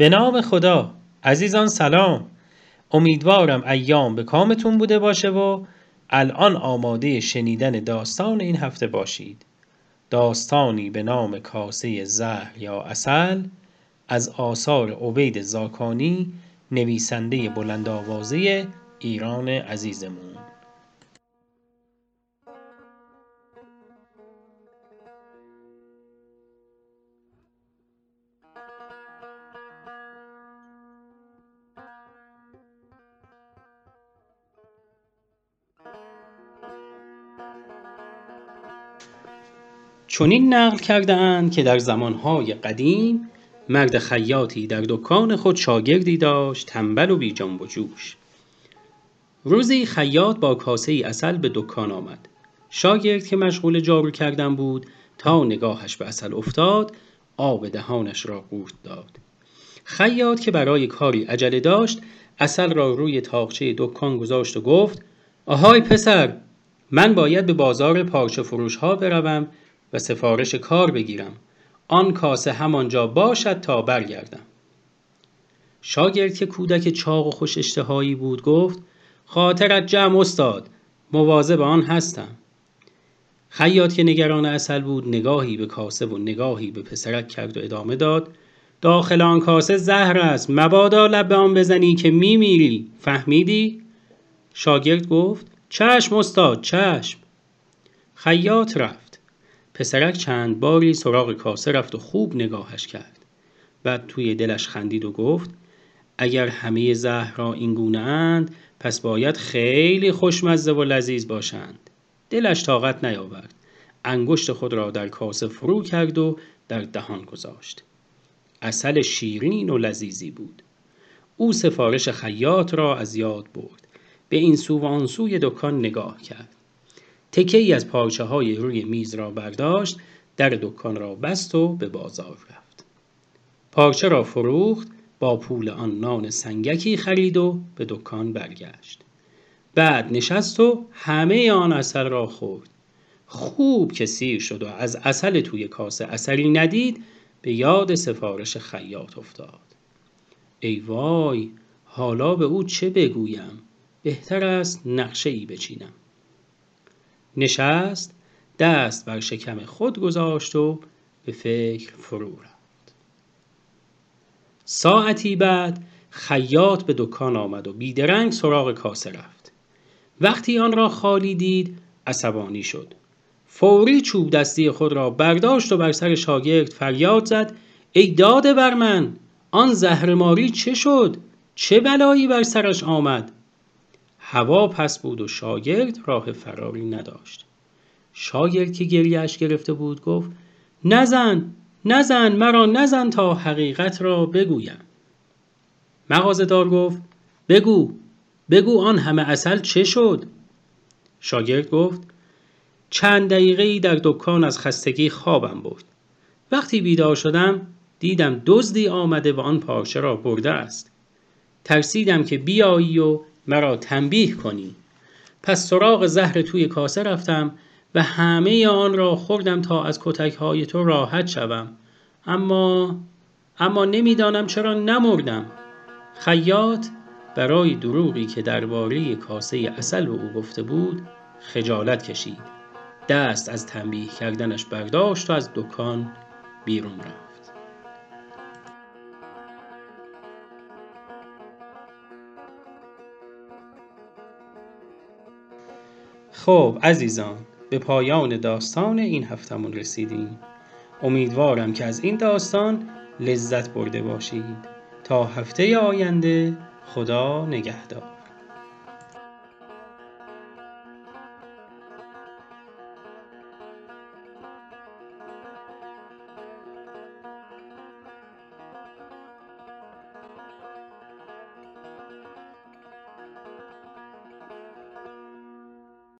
به نام خدا. عزیزان سلام. امیدوارم ایام به کامتون بوده باشه و الان آماده شنیدن داستان این هفته باشید. داستانی به نام کاسه زهر یا اصل از آثار عبید زاکانی نویسنده بلند آوازه ایران عزیزمون. چنین نقل کرده اند که در زمانهای قدیم مرد خیاطی در دکان خود شاگردی داشت تنبل و بی جنب و جوش. روزی خیاط با کاسه ای اصل به دکان آمد. شاگرد که مشغول جارو کردن بود تا نگاهش به اصل افتاد آب دهانش را قورت داد. خیاط که برای کاری عجله داشت اصل را روی تاقچه دکان گذاشت و گفت آهای پسر من باید به بازار پارچه فروش ها بروم و سفارش کار بگیرم. آن کاسه همانجا باشد تا برگردم. شاگرد که کودک چاق و خوش اشتهایی بود گفت خاطرت جمع استاد مواظب آن هستم. خیاط که نگران اصل بود نگاهی به کاسه و نگاهی به پسرک کرد و ادامه داد داخل آن کاسه زهر است مبادا لب به آن بزنی که میمیری. فهمیدی؟ شاگرد گفت چشم استاد چشم. خیاط رفت. پسرک چند باری سراغ کاسه رفت و خوب نگاهش کرد بعد توی دلش خندید و گفت اگر همه زهرها این گونه اند پس باید خیلی خوشمزه و لذیذ باشند. دلش طاقت نیاورد. انگشت خود را در کاسه فرو کرد و در دهان گذاشت. اصل شیرین و لذیذی بود. او سفارش خیاط را از یاد برد. به این سو و آن سوی دکان نگاه کرد. تکه ای از پارچه های روی میز را برداشت در دکان را بست و به بازار رفت. پارچه را فروخت با پول آن نان سنگکی خرید و به دکان برگشت. بعد نشست و همه آن اصل را خورد. خوب که سیر شد و از اصل توی کاسه اثری ندید به یاد سفارش خیاط افتاد. ای وای حالا به او چه بگویم؟ بهتر است نقشه ای بچینم. نشست دست بر شکم خود گذاشت و به فکر فرو رفت. ساعتی بعد خیاط به دکان آمد و بیدرنگ سراغ کاسه رفت. وقتی آن را خالی دید عصبانی شد. فوری چوب دستی خود را برداشت و بر سر شاگرد فریاد زد ای داده بر من آن زهرماری چه شد؟ چه بلایی بر سرش آمد؟ هوا پس بود و شاگرد راه فراری نداشت. شاگرد که گریهش گرفته بود گفت نزن نزن مرا نزن تا حقیقت را بگویم. مغازدار گفت بگو بگو آن همه اصل چه شد؟ شاگرد گفت چند دقیقه در دکان از خستگی خوابم برد. وقتی بیدار شدم دیدم دزدی آمده و آن پارچه را برده است. ترسیدم که بیایی و مرا تنبیه کنی. پس سراغ زهر توی کاسه رفتم و همه آن را خوردم تا از کتک های تو راحت شوم. اما اما نمی‌دانم چرا نمردم. خیاط برای دروغی که درباره کاسه اصل به او گفته بود خجالت کشید. دست از تنبیه کردنش برداشت و از دکان بیرون رفت. خب عزیزان به پایان داستان این هفتمون رسیدیم. امیدوارم که از این داستان لذت برده باشید. تا هفته آینده خدا نگهدار.